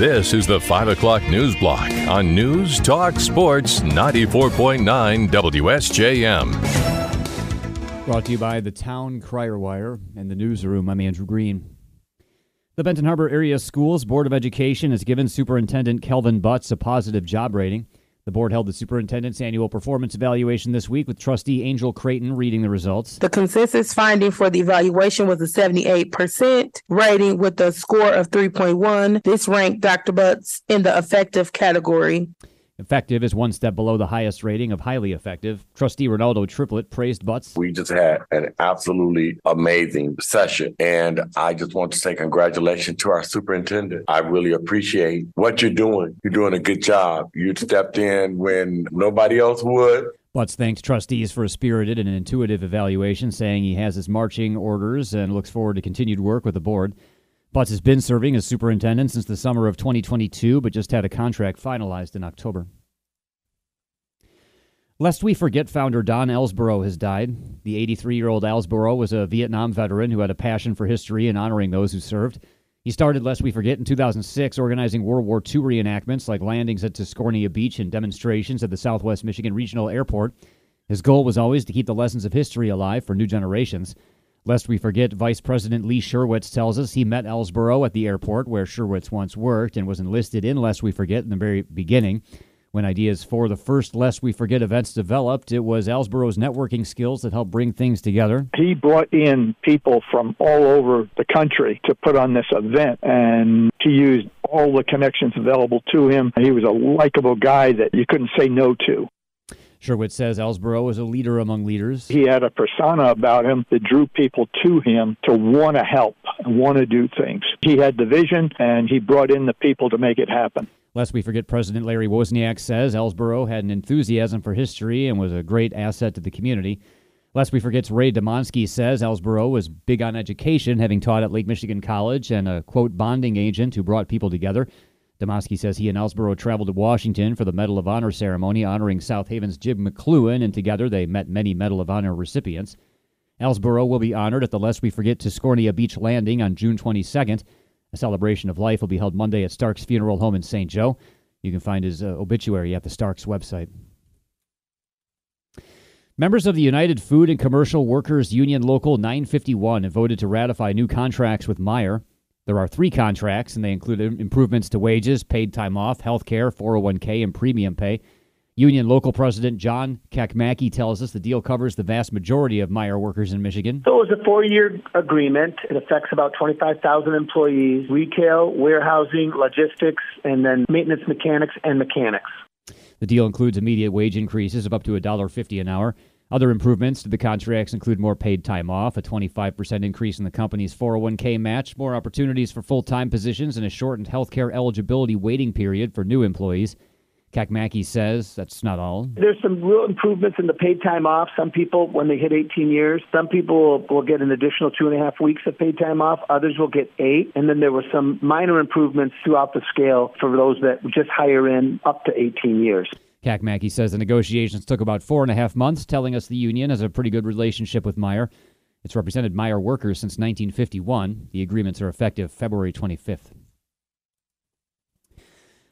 This is the 5 o'clock news block on News Talk Sports 94.9 WSJM. Brought to you by the Town Crier Wire and the Newsroom. I'm Andrew Green. The Benton Harbor Area Schools Board of Education has given Superintendent Kelvin Butts a positive job rating. The board held the superintendent's annual performance evaluation this week with trustee Angel Creighton reading the results. The consensus finding for the evaluation was a 78% rating with a score of 3.1. This ranked Dr. Butts in the effective category. Effective is one step below the highest rating of highly effective. Trustee Ronaldo Triplett praised Butts. We just had an absolutely amazing session. And I just want to say congratulations to our superintendent. I really appreciate what you're doing. You're doing a good job. You stepped in when nobody else would. Butts thanked trustees for a spirited and intuitive evaluation, saying he has his marching orders and looks forward to continued work with the board. Butts has been serving as superintendent since the summer of 2022, but just had a contract finalized in October. Lest we forget, founder Don Ellsborough has died. The 83 year old Ellsborough was a Vietnam veteran who had a passion for history and honoring those who served. He started, lest we forget, in 2006, organizing World War II reenactments like landings at Tiscornia Beach and demonstrations at the Southwest Michigan Regional Airport. His goal was always to keep the lessons of history alive for new generations. Lest we forget, Vice President Lee Sherwitz tells us he met Ellsborough at the airport where Sherwitz once worked and was enlisted in Lest We Forget in the very beginning. When ideas for the first Lest We Forget events developed, it was Ellsborough's networking skills that helped bring things together. He brought in people from all over the country to put on this event, and he used all the connections available to him. He was a likable guy that you couldn't say no to. Sherwitz says Ellsborough was a leader among leaders. He had a persona about him that drew people to him to want to help and want to do things. He had the vision, and he brought in the people to make it happen. Lest we forget, President Larry Wozniak says Ellsborough had an enthusiasm for history and was a great asset to the community. Lest we forget, Ray Demonsky says Ellsborough was big on education, having taught at Lake Michigan College and a, quote, bonding agent who brought people together. Demosky says he and Ellsborough traveled to Washington for the Medal of Honor ceremony honoring South Haven's Jim McCloughan, and together they met many Medal of Honor recipients. Ellsborough will be honored at the Lest We Forget Tiscornia Beach Landing on June 22nd. A celebration of life will be held Monday at Stark's Funeral Home in St. Joe. You can find his uh, obituary at the Starks website. Members of the United Food and Commercial Workers Union Local 951 have voted to ratify new contracts with Meijer. There are three contracts, and they include improvements to wages, paid time off, health care, 401k, and premium pay. Union local president John Cakmakci tells us the deal covers the vast majority of Meijer workers in Michigan. So it was a four year agreement. It affects about 25,000 employees, retail, warehousing, logistics, and then maintenance mechanics and mechanics. The deal includes immediate wage increases of up to $1.50 an hour. Other improvements to the contracts include more paid time off, a 25% increase in the company's 401k match, more opportunities for full time positions, and a shortened healthcare eligibility waiting period for new employees. Cakmakci says that's not all. There's some real improvements in the paid time off. Some people, when they hit 18 years, some people will, will get an additional two and a half weeks of paid time off. Others will get eight. And then there were some minor improvements throughout the scale for those that just hire in up to 18 years. Cakmakci says the negotiations took about four and a half months, telling us the union has a pretty good relationship with Meijer. It's represented Meijer workers since 1951. The agreements are effective February 25th.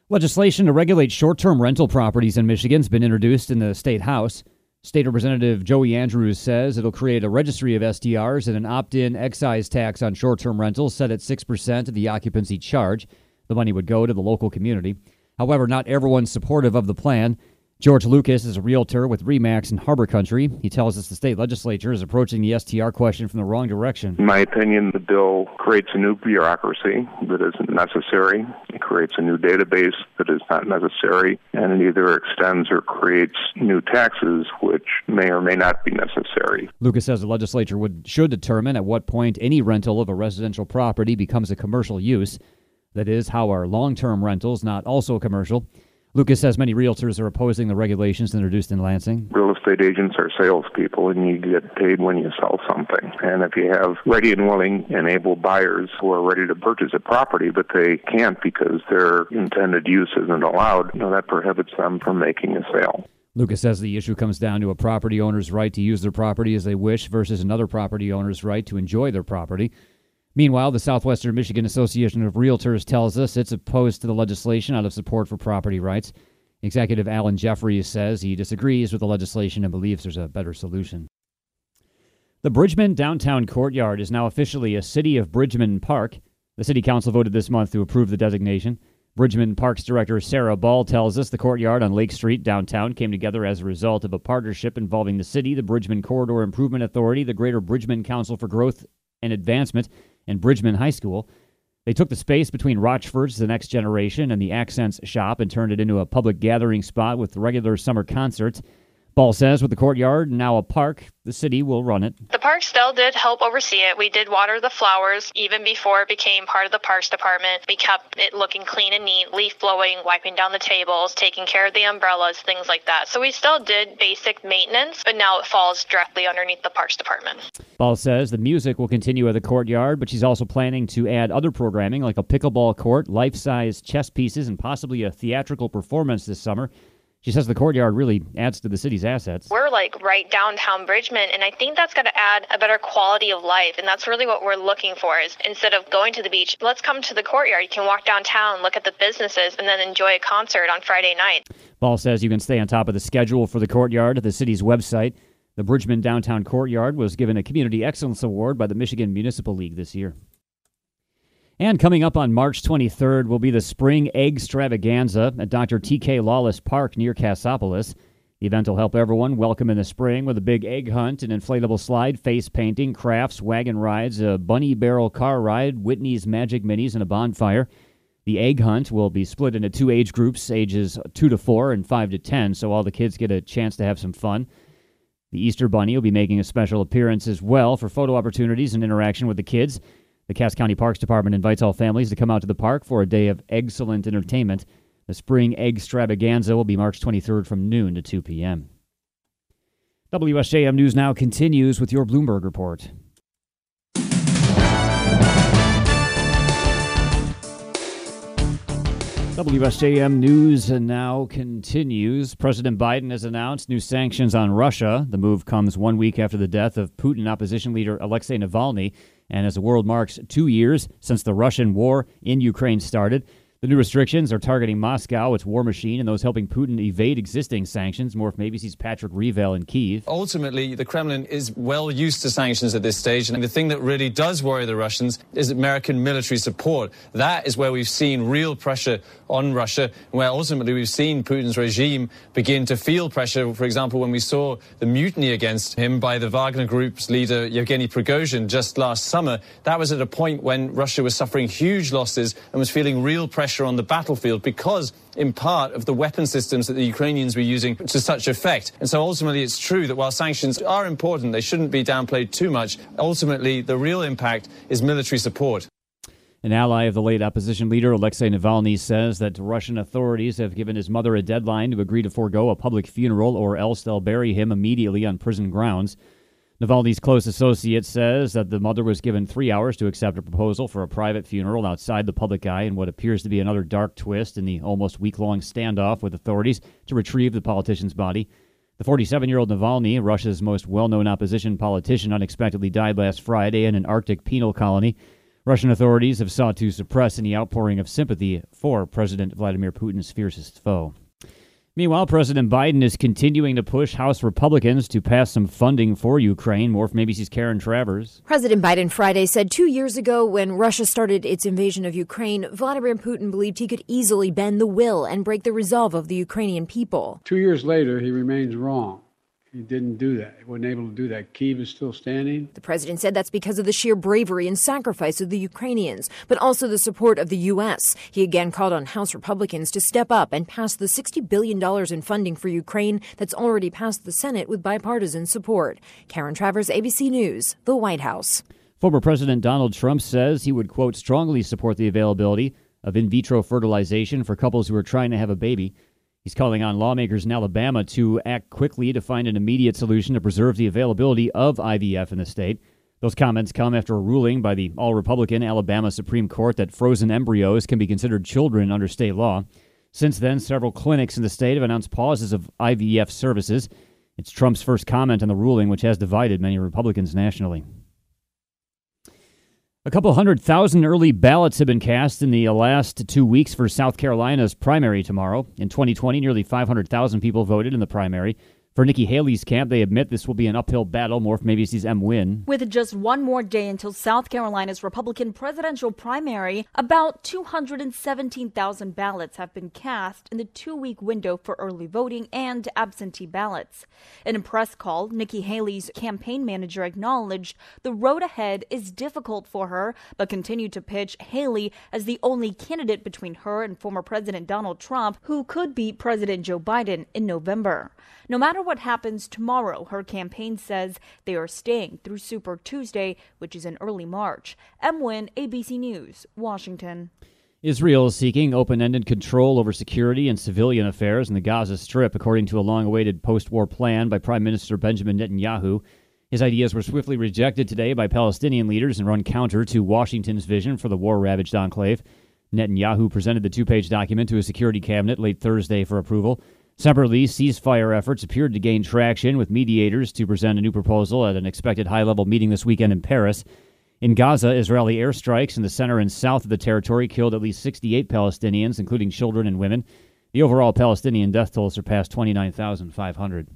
Legislation to regulate short term rental properties in Michigan has been introduced in the State House. State Representative Joey Andrews says it'll create a registry of STRs and an opt in excise tax on short term rentals set at 6% of the occupancy charge. The money would go to the local community. However, not everyone's supportive of the plan. George Lucas is a realtor with Remax in Harbor Country. He tells us the state legislature is approaching the STR question from the wrong direction. In my opinion, the bill creates a new bureaucracy that isn't necessary. It creates a new database that is not necessary, and it either extends or creates new taxes, which may or may not be necessary. Lucas says the legislature would should determine at what point any rental of a residential property becomes a commercial use. That is, how are long term rentals not also commercial? Lucas says many realtors are opposing the regulations introduced in Lansing. Real estate agents are salespeople, and you get paid when you sell something. And if you have ready and willing and able buyers who are ready to purchase a property, but they can't because their intended use isn't allowed, you know, that prohibits them from making a sale. Lucas says the issue comes down to a property owner's right to use their property as they wish versus another property owner's right to enjoy their property. Meanwhile, the Southwestern Michigan Association of Realtors tells us it's opposed to the legislation out of support for property rights. Executive Alan Jeffries says he disagrees with the legislation and believes there's a better solution. The Bridgman Downtown Courtyard is now officially a City of Bridgman Park. The City Council voted this month to approve the designation. Bridgman Parks Director Sarah Ball tells us the courtyard on Lake Street downtown came together as a result of a partnership involving the city, the Bridgman Corridor Improvement Authority, the Greater Bridgman Council for Growth and Advancement, and Bridgman High School. They took the space between Rochford's The Next Generation and the Accents shop and turned it into a public gathering spot with regular summer concerts. Ball says with the courtyard now a park, the city will run it. The park still did help oversee it. We did water the flowers even before it became part of the parks department. We kept it looking clean and neat, leaf blowing, wiping down the tables, taking care of the umbrellas, things like that. So we still did basic maintenance, but now it falls directly underneath the parks department. Ball says the music will continue at the courtyard, but she's also planning to add other programming like a pickleball court, life size chess pieces, and possibly a theatrical performance this summer. She says the courtyard really adds to the city's assets. We're like right downtown Bridgman, and I think that's going to add a better quality of life. And that's really what we're looking for is instead of going to the beach, let's come to the courtyard. You can walk downtown, look at the businesses, and then enjoy a concert on Friday night. Ball says you can stay on top of the schedule for the courtyard at the city's website. The Bridgman Downtown Courtyard was given a Community Excellence Award by the Michigan Municipal League this year. And coming up on March 23rd will be the Spring Egg Extravaganza at Dr. T.K. Lawless Park near Cassopolis. The event will help everyone welcome in the spring with a big egg hunt, an inflatable slide, face painting, crafts, wagon rides, a bunny barrel car ride, Whitney's Magic Minis, and a bonfire. The egg hunt will be split into two age groups, ages 2 to 4 and 5 to 10, so all the kids get a chance to have some fun. The Easter Bunny will be making a special appearance as well for photo opportunities and interaction with the kids. The Cass County Parks Department invites all families to come out to the park for a day of excellent entertainment. The Spring Egg Extravaganza will be March 23rd from noon to 2 p.m. WSJM News Now continues with your Bloomberg report. WSJM News now continues. President Biden has announced new sanctions on Russia. The move comes one week after the death of Putin opposition leader Alexei Navalny. And as the world marks two years since the Russian war in Ukraine started, the new restrictions are targeting Moscow, its war machine, and those helping Putin evade existing sanctions. More from ABC's Patrick Reevell in Kiev. Ultimately, the Kremlin is well used to sanctions at this stage, and the thing that really does worry the Russians is American military support. That is where we've seen real pressure on Russia, where ultimately we've seen Putin's regime begin to feel pressure. For example, when we saw the mutiny against him by the Wagner Group's leader Yevgeny Prigozhin just last summer, that was at a point when Russia was suffering huge losses and was feeling real pressure pressure on the battlefield because, in part, of the weapon systems that the Ukrainians were using to such effect. And so ultimately, it's true that while sanctions are important, they shouldn't be downplayed too much. Ultimately, the real impact is military support. An ally of the late opposition leader Alexei Navalny says that Russian authorities have given his mother a deadline to agree to forego a public funeral or else they'll bury him immediately on prison grounds. Navalny's close associate says that the mother was given three hours to accept a proposal for a private funeral outside the public eye in what appears to be another dark twist in the almost week long standoff with authorities to retrieve the politician's body. The 47 year old Navalny, Russia's most well known opposition politician, unexpectedly died last Friday in an Arctic penal colony. Russian authorities have sought to suppress any outpouring of sympathy for President Vladimir Putin's fiercest foe. Meanwhile, President Biden is continuing to push House Republicans to pass some funding for Ukraine. More from ABC's Karen Travers. President Biden Friday said two years ago, when Russia started its invasion of Ukraine, Vladimir Putin believed he could easily bend the will and break the resolve of the Ukrainian people. Two years later, he remains wrong. He didn't do that. He wasn't able to do that. Kiev is still standing. The president said that's because of the sheer bravery and sacrifice of the Ukrainians, but also the support of the U.S. He again called on House Republicans to step up and pass the $60 billion in funding for Ukraine that's already passed the Senate with bipartisan support. Karen Travers, ABC News, the White House. Former President Donald Trump says he would, quote, strongly support the availability of in vitro fertilization for couples who are trying to have a baby. He's calling on lawmakers in Alabama to act quickly to find an immediate solution to preserve the availability of IVF in the state. Those comments come after a ruling by the all Republican Alabama Supreme Court that frozen embryos can be considered children under state law. Since then, several clinics in the state have announced pauses of IVF services. It's Trump's first comment on the ruling, which has divided many Republicans nationally. A couple hundred thousand early ballots have been cast in the last two weeks for South Carolina's primary tomorrow. In 2020, nearly 500,000 people voted in the primary. For Nikki Haley's camp, they admit this will be an uphill battle. More from ABC's Em Nguyen. With just one more day until South Carolina's Republican presidential primary, about 217,000 ballots have been cast in the two week window for early voting and absentee ballots. In a press call, Nikki Haley's campaign manager acknowledged the road ahead is difficult for her, but continued to pitch Haley as the only candidate between her and former President Donald Trump, who could beat President Joe Biden in November. No matter what happens tomorrow, her campaign says they are staying through Super Tuesday, which is in early March. Em Nguyen, ABC News, Washington. Israel is seeking open ended control over security and civilian affairs in the Gaza Strip, according to a long awaited post war plan by Prime Minister Benjamin Netanyahu. His ideas were swiftly rejected today by Palestinian leaders and run counter to Washington's vision for the war ravaged enclave. Netanyahu presented the two page document to a security cabinet late Thursday for approval. Separately, ceasefire efforts appeared to gain traction with mediators to present a new proposal at an expected high level meeting this weekend in Paris. In Gaza, Israeli airstrikes in the center and south of the territory killed at least 68 Palestinians, including children and women. The overall Palestinian death toll surpassed 29,500.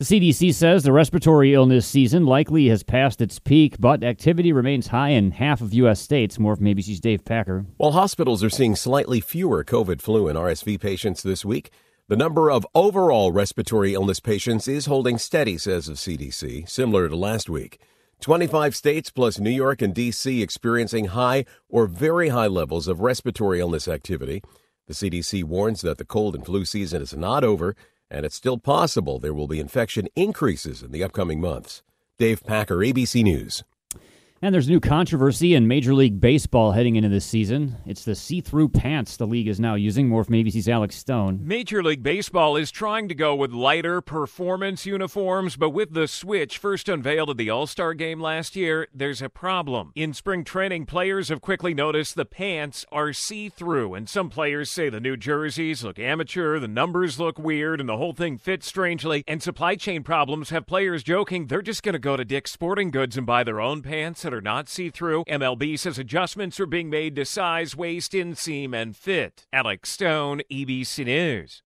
The CDC says the respiratory illness season likely has passed its peak, but activity remains high in half of U.S. states. More from ABC's Dave Packer. While hospitals are seeing slightly fewer COVID flu and RSV patients this week, the number of overall respiratory illness patients is holding steady, says the CDC, similar to last week. 25 states plus New York and D.C. experiencing high or very high levels of respiratory illness activity. The CDC warns that the cold and flu season is not over and it's still possible there will be infection increases in the upcoming months. Dave Packer, ABC News. And there's new controversy in Major League Baseball heading into this season. It's the see through pants the league is now using. More from ABC's Alex Stone. Major League Baseball is trying to go with lighter performance uniforms, but with the switch first unveiled at the All Star game last year, there's a problem. In spring training, players have quickly noticed the pants are see through, and some players say the new jerseys look amateur, the numbers look weird, and the whole thing fits strangely. And supply chain problems have players joking they're just going to go to Dick's Sporting Goods and buy their own pants that are not see through. MLB says adjustments are being made to size, waist, inseam, and fit. Alex Stone, ABC News.